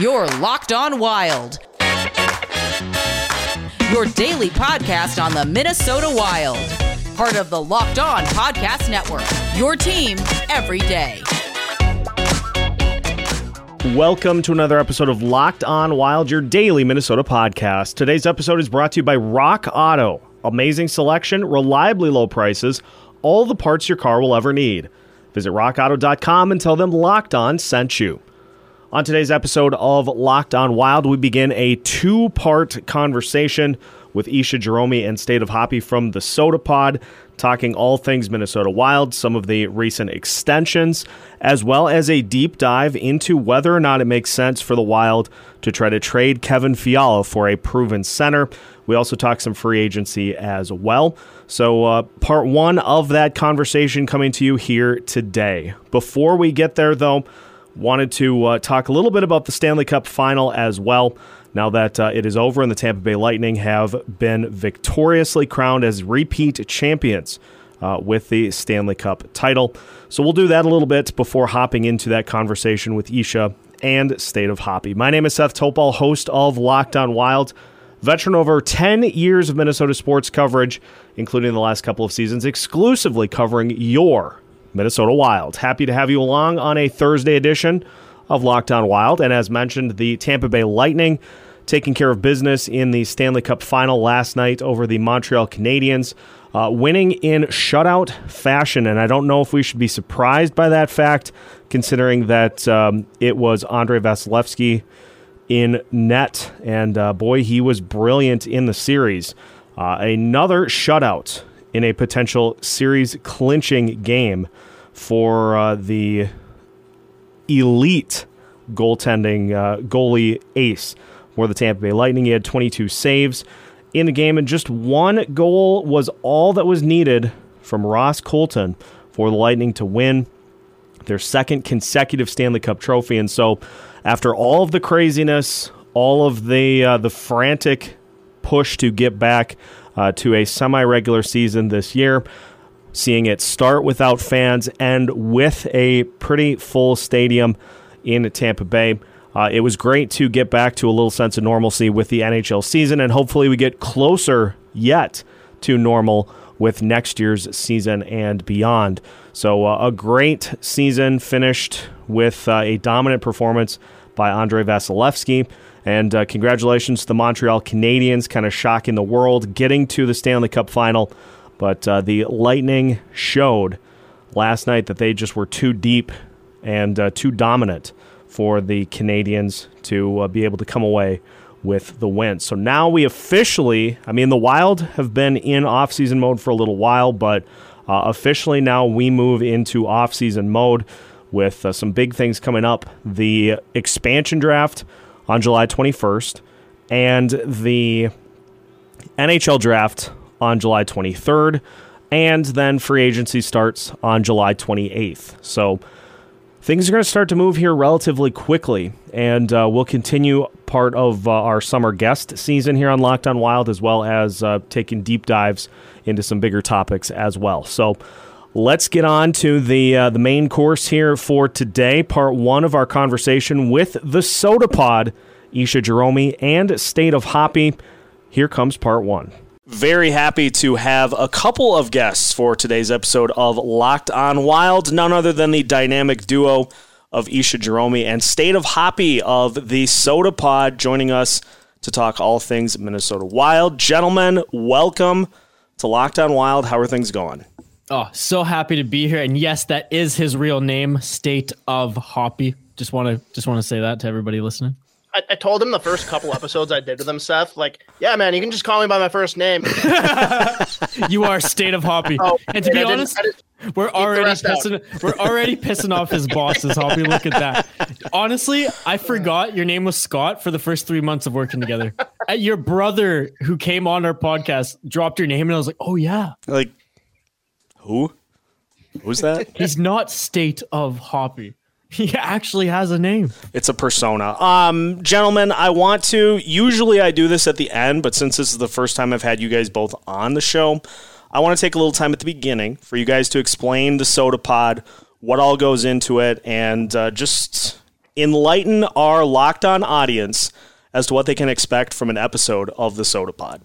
Your Locked On Wild. Your daily podcast on the Minnesota Wild. Part of the Locked On Podcast Network. Your team every day. Welcome to another episode of Locked On Wild, your daily Minnesota podcast. Today's episode is brought to you by Rock Auto. Amazing selection, reliably low prices, all the parts your car will ever need. Visit rockauto.com and tell them Locked On sent you. On today's episode of Locked On Wild, we begin a two part conversation with Isha Jerome and State of Hoppy from the Soda Pod, talking all things Minnesota Wild, some of the recent extensions, as well as a deep dive into whether or not it makes sense for the Wild to try to trade Kevin Fiala for a proven center. We also talk some free agency as well. So, uh, part one of that conversation coming to you here today. Before we get there, though, wanted to uh, talk a little bit about the Stanley Cup final as well. Now that uh, it is over and the Tampa Bay Lightning have been victoriously crowned as repeat champions uh, with the Stanley Cup title. So we'll do that a little bit before hopping into that conversation with Isha and State of Hoppy. My name is Seth Topal, host of Locked On Wild, veteran over 10 years of Minnesota sports coverage, including the last couple of seasons, exclusively covering your Minnesota Wild. Happy to have you along on a Thursday edition of Locked On Wild. And as mentioned, the Tampa Bay Lightning taking care of business in the Stanley Cup final last night over the Montreal Canadiens, uh, winning in shutout fashion. And I don't know if we should be surprised by that fact, considering that um, it was Andrei Vasilevskiy in net. And uh, boy, he was brilliant in the series. Uh, another shutout in a potential series clinching game for uh, the elite goaltending uh, goalie ace for the Tampa Bay Lightning. He had 22 saves in the game, and just one goal was all that was needed from Ross Colton for the Lightning to win their second consecutive Stanley Cup trophy. And so, after all of the craziness, all of the uh, the frantic push to get back uh, to a semi-regular season this year, seeing it start without fans and with a pretty full stadium in Tampa Bay. Uh, it was great to get back to a little sense of normalcy with the NHL season, and hopefully we get closer yet to normal with next year's season and beyond. So, uh, a great season finished with uh, a dominant performance by Andrei Vasilevskiy. And uh, congratulations to the Montreal Canadiens, kind of shocking the world, getting to the Stanley Cup final. But uh, the Lightning showed last night that they just were too deep and uh, too dominant for the Canadiens to uh, be able to come away with the win. So now we officially, I mean, the Wild have been in offseason mode for a little while, but uh, officially now we move into offseason mode with uh, some big things coming up. The expansion draft on July 21st and the NHL draft on July 23rd, and then free agency starts on July 28th. So things are going to start to move here relatively quickly, and uh, we'll continue part of uh, our summer guest season here on Locked On Wild, as well as uh, taking deep dives into some bigger topics as well. So. Let's get on to the uh, the main course here for today. Part one of our conversation with the Soda Pod, Isha Jerome and State of Hoppy. Here comes part one. Very happy to have a couple of guests for today's episode of Locked On Wild. None other than the dynamic duo of Isha Jerome and State of Hoppy of the Soda Pod joining us to talk all things Minnesota Wild. Gentlemen, welcome to Locked On Wild. How are things going? Oh, so happy to be here. And yes, that is his real name, State of Hoppy. Just want to just want to say that to everybody listening. I, I, told him the first couple episodes I did with him, Seth, like, yeah, man, you can just call me by my first name. you are State of Hoppy. Oh, and to be honest, we're already pissing out. we're already pissing off his bosses, Hoppy. Look at that. Honestly, I forgot your name was Scott for the first three months of working together. Your brother who came on our podcast dropped your name and I was like, Oh yeah. Like who? Who's that? He's not State of Hoppy. He actually has a name. It's a persona. Um, gentlemen, I want to. Usually I do this at the end, but since this is the first time I've had you guys both on the show, I want to take a little time at the beginning for you guys to explain the soda pod, what all goes into it, and uh, just enlighten our locked on audience as to what they can expect from an episode of the Soda Pod.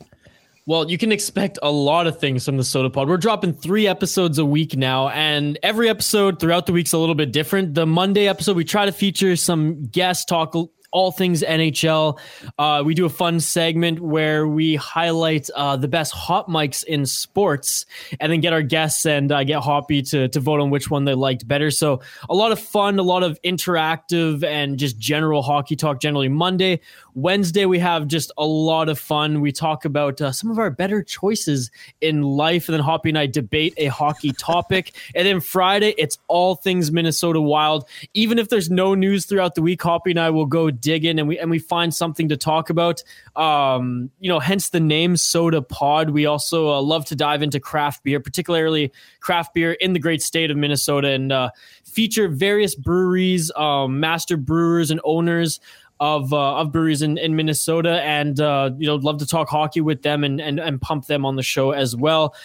Well, you can expect a lot of things from the Soda Pod. We're dropping three episodes a week now, and every episode throughout the week's a little bit different. The Monday episode, we try to feature some guests, talk all things NHL. Uh, we do a fun segment where we highlight uh, the best hot mics in sports and then get our guests and uh, get Hoppy to, to vote on which one they liked better. So, a lot of fun, a lot of interactive and just general hockey talk generally Monday. Wednesday, we have just a lot of fun. We talk about uh, some of our better choices in life, and then Hoppy and I debate a hockey topic. And then Friday, it's all things Minnesota Wild. Even if there's no news throughout the week, Hoppy and I will go dig in and we and we find something to talk about. Um, you know, hence the name Soda Pod. We also uh, love to dive into craft beer, particularly craft beer in the great state of Minnesota, and uh, feature various breweries, um, master brewers, and owners of uh, of breweries in, in Minnesota, and uh, you know, love to talk hockey with them and, and and pump them on the show as well.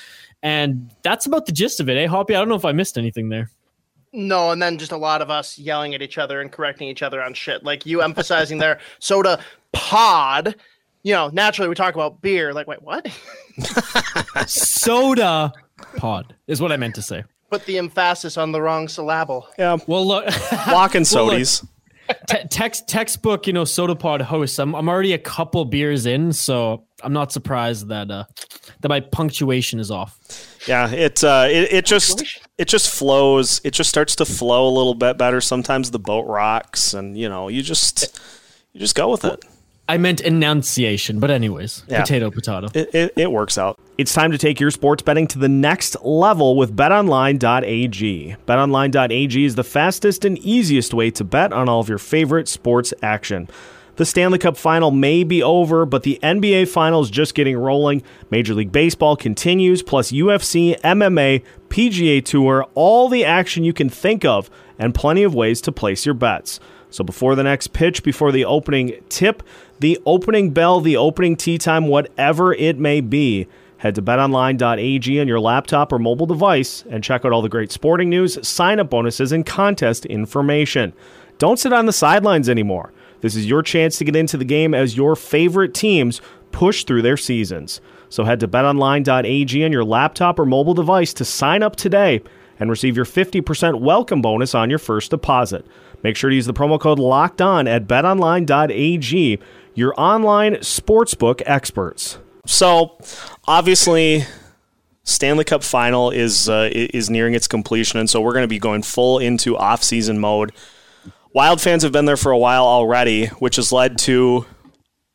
And that's about the gist of it, eh, Hoppy? I don't know if I missed anything there. No, and then just a lot of us yelling at each other and correcting each other on shit. Like you emphasizing their soda pod. You know, naturally we talk about beer. Like, wait, what? soda pod is what I meant to say. Put the emphasis on the wrong syllable. Yeah. Well, look, walking sodies. Well, te- text textbook, you know, soda pod host. I'm I'm already a couple beers in, so I'm not surprised that uh that my punctuation is off. Yeah, it uh it, it just it just flows. It just starts to flow a little bit better. Sometimes the boat rocks, and you know, you just you just go with it. I meant enunciation, but anyways, yeah. potato, potato. It, it, it, works out. It's time to take your sports betting to the next level with betonline.ag. Betonline.ag is the fastest and easiest way to bet on all of your favorite sports action. The Stanley Cup final may be over, but the NBA final is just getting rolling. Major League Baseball continues, plus UFC, MMA, PGA Tour, all the action you can think of, and plenty of ways to place your bets. So before the next pitch, before the opening tip, the opening bell, the opening tea time, whatever it may be, head to betonline.ag on your laptop or mobile device and check out all the great sporting news, sign up bonuses, and contest information. Don't sit on the sidelines anymore. This is your chance to get into the game as your favorite teams push through their seasons. So head to betonline.ag on your laptop or mobile device to sign up today and receive your 50% welcome bonus on your first deposit. Make sure to use the promo code LOCKED ON at betonline.ag, your online sportsbook experts. So, obviously, Stanley Cup final is uh, is nearing its completion, and so we're going to be going full into off season mode. Wild fans have been there for a while already, which has led to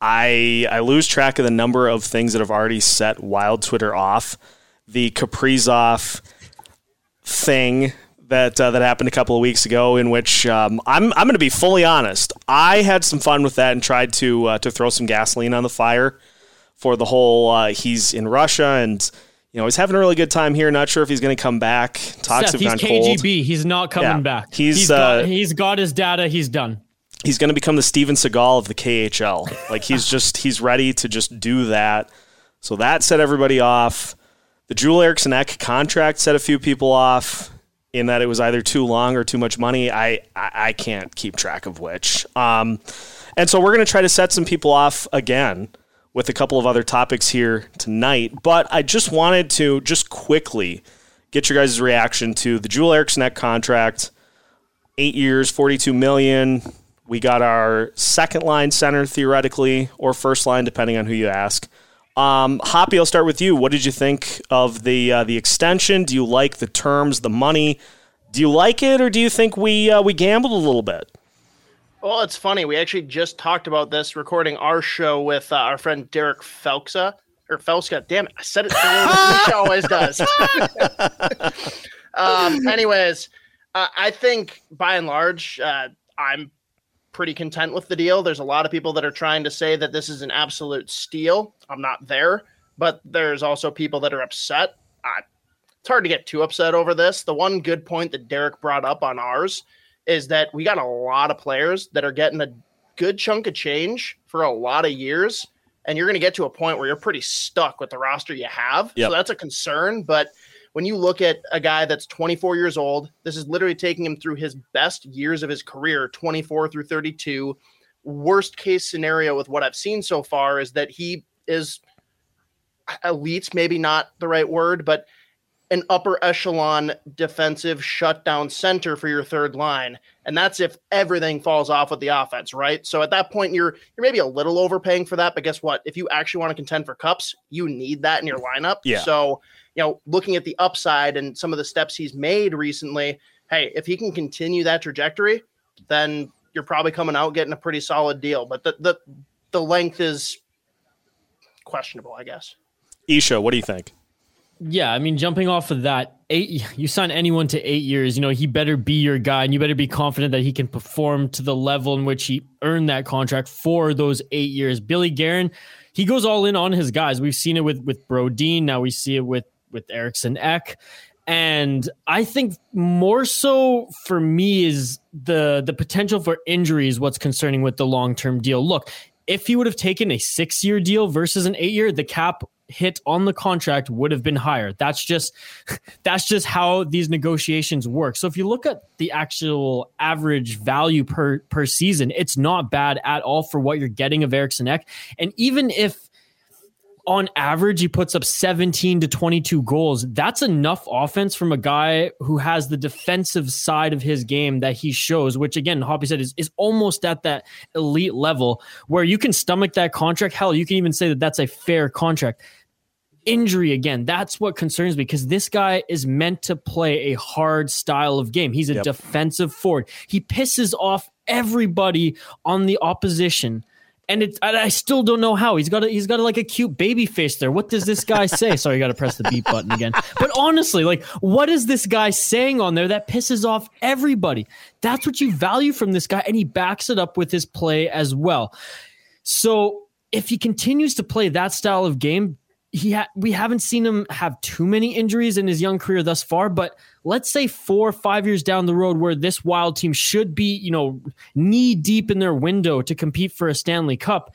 I I lose track of the number of things that have already set Wild Twitter off. The Kaprizov thing that uh, that happened a couple of weeks ago, in which um, I'm I'm going to be fully honest. I had some fun with that and tried to uh, to throw some gasoline on the fire for the whole. Uh, he's in Russia and. You know, he's having a really good time here. Not sure if he's going to come back. Talks Seth, have gone KGB. cold. He's not coming yeah. back. He's he's got, uh, he's got his data. He's done. He's going to become the Steven Seagal of the KHL. like he's just he's ready to just do that. So that set everybody off. The Joel Eriksson Ek contract set a few people off in that it was either too long or too much money. I I, I can't keep track of which. Um, and so we're going to try to set some people off again with a couple of other topics here tonight. But I just wanted to just quickly get your guys' reaction to the Joel Eriksson Ek contract. Eight years, forty-two million. We got our second line center theoretically, or first line, depending on who you ask. Um, Hoppy, I'll start with you. What did you think of the uh, the extension? Do you like the terms, the money? Do you like it, or do you think we uh, we gambled a little bit? Well, it's funny. We actually just talked about this recording our show with uh, our friend Derek Felksa or Felska. Damn it, I said it way always does. um, anyways, uh, I think by and large, uh, I'm pretty content with the deal. There's a lot of people that are trying to say that this is an absolute steal. I'm not there, but there's also people that are upset. Uh, it's hard to get too upset over this. The one good point that Derek brought up on ours is that we got a lot of players that are getting a good chunk of change for a lot of years. And you're going to get to a point where you're pretty stuck with the roster you have. Yep. So that's a concern. But when you look at a guy that's 24 years old, this is literally taking him through his best years of his career, 24 through 32. Worst case scenario with what I've seen so far is that he is elite, maybe not the right word, but an upper echelon defensive shutdown center for your third line. And that's if everything falls off with the offense, right? So at that point you're you're maybe a little overpaying for that, but guess what? If you actually want to contend for cups, you need that in your lineup. Yeah. So you know, looking at the upside and some of the steps he's made recently, hey, if he can continue that trajectory, then you're probably coming out getting a pretty solid deal. But the the, the length is questionable, I guess. Isha, what do you think? Yeah, I mean, jumping off of that, eight you sign anyone to eight years, you know, he better be your guy, and you better be confident that he can perform to the level in which he earned that contract for those eight years. Billy Guerin, he goes all in on his guys. We've seen it with with Brodin. Now we see it with with Eriksson Ek. And I think more so for me is the the potential for injuries what's concerning with the long-term deal. Look, if he would have taken a 6-year deal versus an 8-year, the cap hit on the contract would have been higher. That's just that's just how these negotiations work. So if you look at the actual average value per per season, it's not bad at all for what you're getting of Eriksson Ek. And even if on average he puts up 17 to 22 goals. That's enough offense from a guy who has the defensive side of his game that he shows which again hoppy said is, is almost at that elite level where you can stomach that contract. Hell you can even say that that's a fair contract. Injury again that's what concerns me because this guy is meant to play a hard style of game. He's a yep. defensive forward. He pisses off everybody on the opposition and it's I still don't know how he's got a, he's got a, like a cute baby face there. What does this guy say? Sorry, you got to press the beep button again. But honestly, like, what is this guy saying on there that pisses off everybody? That's what you value from this guy, and he backs it up with his play as well. So if he continues to play that style of game, he ha- we haven't seen him have too many injuries in his young career thus far, but let's say four or five years down the road where this wild team should be, you know, knee deep in their window to compete for a Stanley Cup.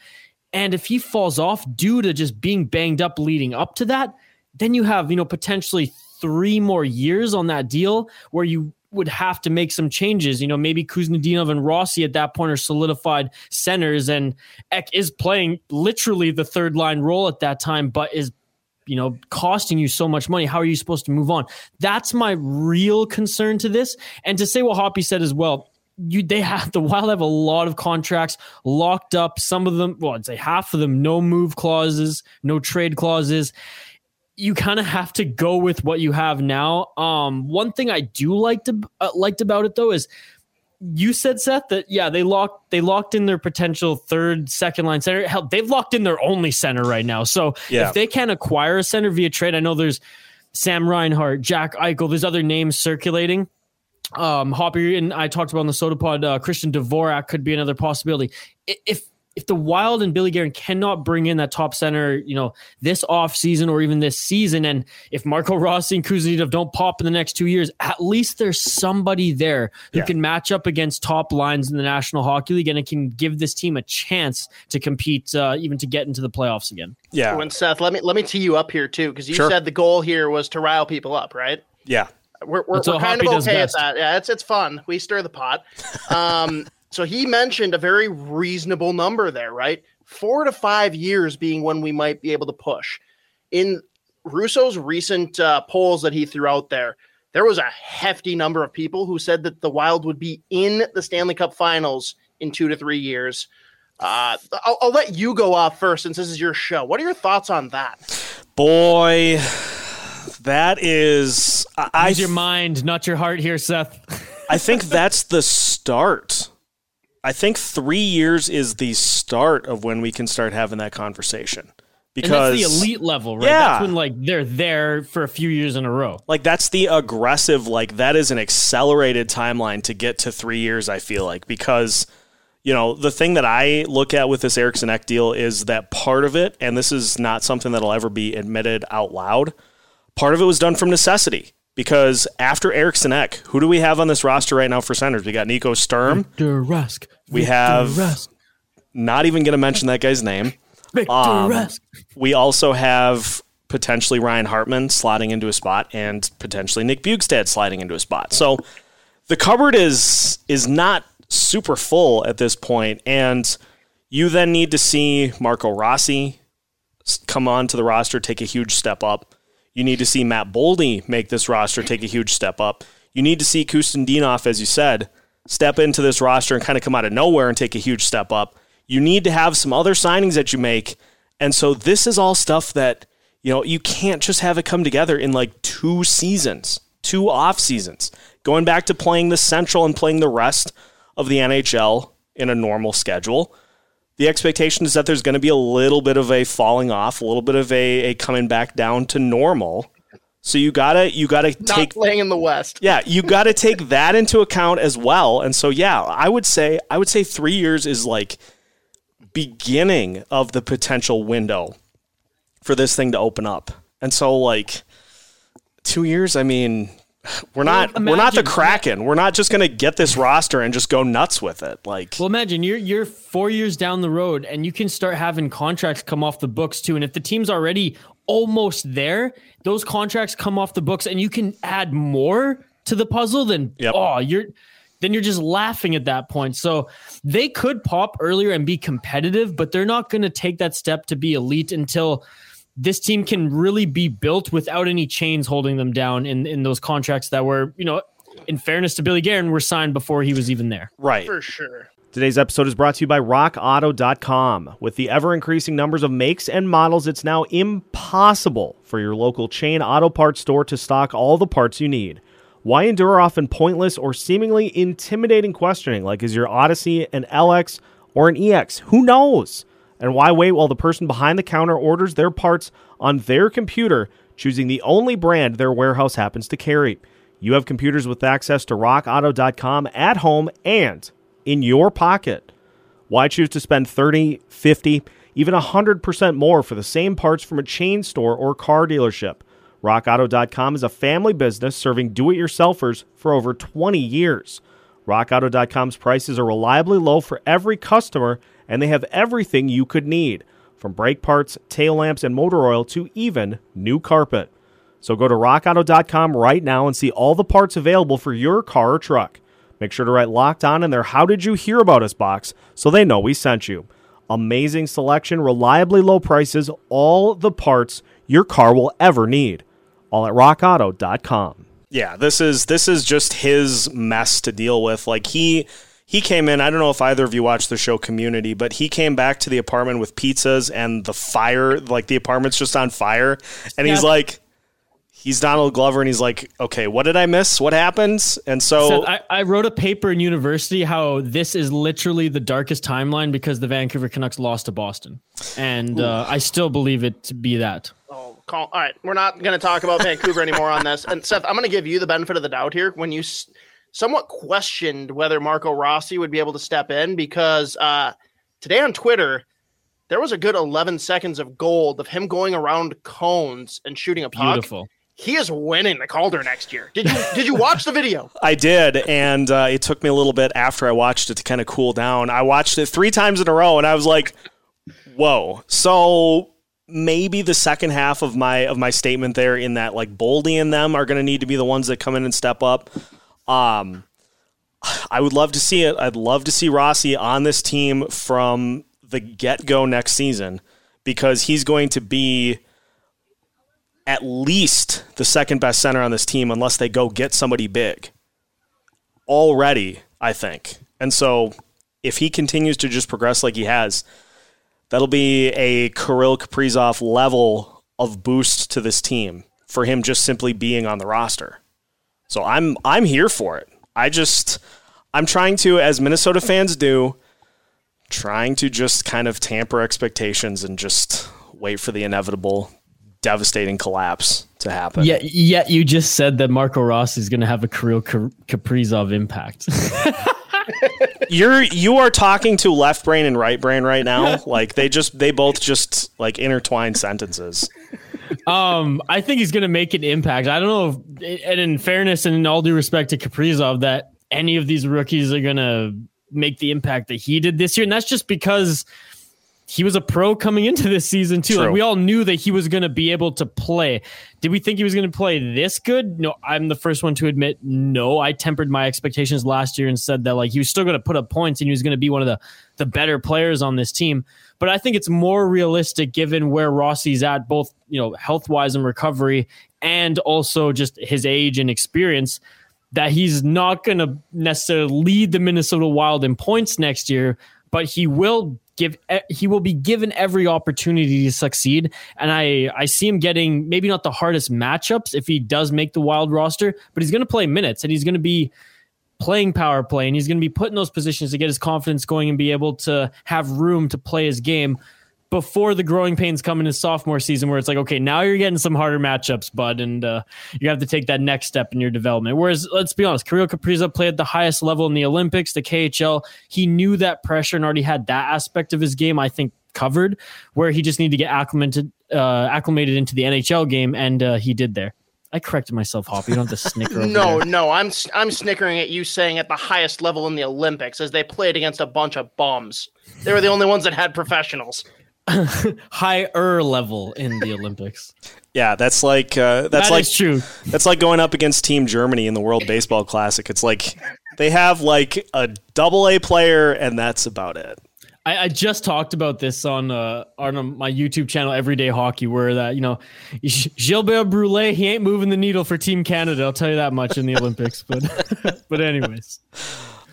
And if he falls off due to just being banged up leading up to that, then you have, you know, potentially three more years on that deal where you would have to make some changes. You know, maybe Khusnutdinov and Rossi at that point are solidified centers, and Ek is playing literally the third line role at that time, but is you know costing you so much money. How are you supposed to move on? That's my real concern to this. And to say what hoppy said as well you they have the wild have a lot of contracts locked up. Some of them well i'd say half of them no move clauses no trade clauses you kind of have to go with what you have now. Um, one thing I do like to uh, liked about it though is you said Seth that yeah they locked they locked in their potential third second line center. Hell, they've locked in their only center right now. So yeah. if they can acquire a center via trade, I know there's Sam Reinhart, Jack Eichel, there's other names circulating. Um, Hoppy and I talked about on the Soda Pod, uh, Christian Dvorak could be another possibility. If if the Wild and Billy Guerin cannot bring in that top center, you know, this off season or even this season, and if Marco Rossi and Khusnutdinov don't pop in the next two years, at least there's somebody there who yeah. can match up against top lines in the National Hockey League, and it can give this team a chance to compete, uh, even to get into the playoffs again. Yeah. When Seth, let me let me tee you up here too, because you sure. said the goal here was to rile people up, right? Yeah. We're, we're, we're kind of okay at that. Yeah, it's it's fun. We stir the pot. Um, So he mentioned a very reasonable number there, right? Four to five years being when we might be able to push. In Russo's recent uh, polls that he threw out there, there was a hefty number of people who said that the Wild would be in the Stanley Cup Finals in two to three years. Uh, I'll, I'll let you go off first since this is your show. What are your thoughts on that? Boy, that is. I, Use your mind, not your heart here, Seth. I think that's the start I think three years is the start of when we can start having that conversation. Because and that's the elite level, right? Yeah. That's when like they're there for a few years in a row. Like that's the aggressive, like that is an accelerated timeline to get to three years, I feel like, because you know, the thing that I look at with this Eriksson Ek deal is that part of it, and this is not something that'll ever be admitted out loud, part of it was done from necessity because after Eriksson Ek, who do we have on this roster right now for centers? We got Nico Sturm. Victor Rask. We have Rask. not even going to mention that guy's name. Victor um, Rask. We also have potentially Ryan Hartman sliding into a spot and potentially Nick Bjugstad sliding into a spot. So the cupboard is is not super full at this point, and you then need to see Marco Rossi come on to the roster, take a huge step up. You need to see Matt Boldy make this roster take a huge step up. You need to see Khusnutdinov, as you said, step into this roster and kind of come out of nowhere and take a huge step up. You need to have some other signings that you make. And so this is all stuff that, you know, you can't just have it come together in like two seasons, two off seasons. Going back to playing the Central and playing the rest of the NHL in a normal schedule. The expectation is that there's going to be a little bit of a falling off, a little bit of a, a coming back down to normal. So you gotta you gotta Not take playing in the West. yeah, you got to take that into account as well. And so, yeah, I would say I would say three years is like beginning of the potential window for this thing to open up. And so, like two years, I mean, we're not Well, we're not the Kraken. We're not just gonna get this roster and just go nuts with it. Like, Well, imagine you're you're four years down the road, and you can start having contracts come off the books too. And if the team's already almost there, those contracts come off the books, and you can add more to the puzzle. Then Yep. oh, you're then you're just laughing at that point. So they could pop earlier and be competitive, but they're not going to take that step to be elite until this team can really be built without any chains holding them down in in those contracts that were, you know, in fairness to Billy Guerin, were signed before he was even there. right? For sure. Today's episode is brought to you by RockAuto.com. With the ever increasing numbers of makes and models, it's now impossible for your local chain auto parts store to stock all the parts you need. Why endure often pointless or seemingly intimidating questioning like is your Odyssey an LX or an EX? Who knows? And why wait while the person behind the counter orders their parts on their computer, choosing the only brand their warehouse happens to carry? You have computers with access to rockauto.com at home and in your pocket. Why choose to spend 30, 50, even 100% more for the same parts from a chain store or car dealership? RockAuto.com is a family business serving do it yourselfers for over 20 years. RockAuto.com's prices are reliably low for every customer, and they have everything you could need from brake parts, tail lamps, and motor oil to even new carpet. So go to rockauto.com right now and see all the parts available for your car or truck. Make sure to write locked on in their How Did You Hear About Us box so they know we sent you. Amazing selection, reliably low prices, all the parts your car will ever need. All at rockauto.com. Yeah, this is this is just his mess to deal with. Like he he came in, I don't know if either of you watched the show Community, but he came back to the apartment with pizzas and the fire, like the apartment's just on fire. And he's like he's Donald Glover and he's like, "Okay, what did I miss? What happens?" And so Seth, I, I wrote a paper in university how this is literally the darkest timeline because the Vancouver Canucks lost to Boston, and uh, I still believe it to be that. Oh, call, all right. We're not going to talk about Vancouver anymore on this. And Seth, I'm going to give you the benefit of the doubt here. When you s- somewhat questioned whether Marco Rossi would be able to step in, because uh, today on Twitter, there was a good 11 seconds of gold of him going around cones and shooting a puck. Beautiful. He is winning the Calder next year. Did you did you watch the video? I did, and uh, it took me a little bit after I watched it to kind of cool down. I watched it three times in a row, and I was like, "Whoa!" So maybe the second half of my of my statement there, in that like Boldy and them are going to need to be the ones that come in and step up. Um, I would love to see it. I'd love to see Rossi on this team from the get go next season because he's going to be at least the second best center on this team unless they go get somebody big already, I think. And so if he continues to just progress like he has, that'll be a Kirill Kaprizov level of boost to this team for him just simply being on the roster. So I'm I'm here for it. I just I'm trying to, as Minnesota fans do, trying to just kind of tamper expectations and just wait for the inevitable devastating collapse to happen. Yeah, yet you just said that Marco Rossi is going to have a Kirill Ka- Kaprizov impact. You're you are talking to left brain and right brain right now. like they just they both just like intertwine sentences. um, I think he's going to make an impact. I don't know, if, and in fairness and in all due respect to Kaprizov, that any of these rookies are going to make the impact that he did this year, and that's just because he was a pro coming into this season too. True. Like we all knew that he was going to be able to play. Did we think he was going to play this good? No, I'm the first one to admit no. I tempered my expectations last year and said that like he was still going to put up points and he was going to be one of the the better players on this team. But I think it's more realistic given where Rossi's at, both you know health wise and recovery, and also just his age and experience. That he's not going to necessarily lead the Minnesota Wild in points next year, but he will give he will be given every opportunity to succeed and i i see him getting maybe not the hardest matchups if he does make the wild roster but he's going to play minutes and he's going to be playing power play and he's going to be put in those positions to get his confidence going and be able to have room to play his game before the growing pains come in his sophomore season, where it's like, okay, now you're getting some harder matchups, bud, and uh, you have to take that next step in your development. Whereas, let's be honest, Kirill Kaprizov played at the highest level in the Olympics, the KHL. He knew that pressure and already had that aspect of his game, I think, covered, where he just needed to get acclimated, uh, acclimated into the NHL game, and uh, he did there. I corrected myself, Hop. You don't have to snicker. no, there. no, I'm I'm snickering at you saying at the highest level in the Olympics as they played against a bunch of bums. They were the only ones that had professionals. higher level in the Olympics. Yeah, that's like uh, that's that like true. That's like going up against Team Germany in the World Baseball Classic. It's like they have like a double A player, and that's about it. I, I just talked about this on uh, on my YouTube channel, Everyday Hockey, where that you know Gilbert Brule he ain't moving the needle for Team Canada. I'll tell you that much in the Olympics. But but anyways,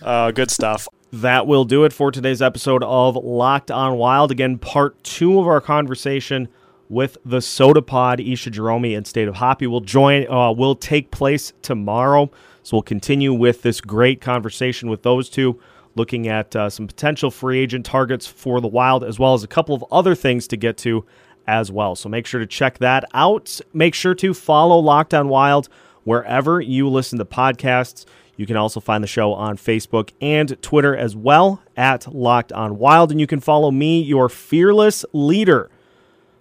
uh, good stuff. That will do it for today's episode of Locked On Wild. Again, part two of our conversation with the Soda Pod, Isha Jerome and State of Hoppy will join. Uh, will take place tomorrow. So we'll continue with this great conversation with those two, looking at uh, some potential free agent targets for the Wild, as well as a couple of other things to get to as well. So make sure to check that out. Make sure to follow Locked On Wild wherever you listen to podcasts. You can also find the show on Facebook and Twitter as well at Locked On Wild. And you can follow me, your fearless leader,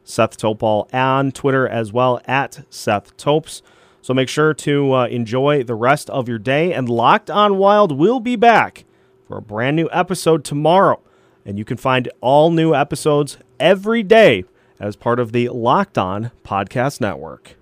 Seth Topol, on Twitter as well at Seth Topes. So make sure to uh, enjoy the rest of your day. And Locked On Wild will be back for a brand new episode tomorrow. And you can find all new episodes every day as part of the Locked On Podcast Network.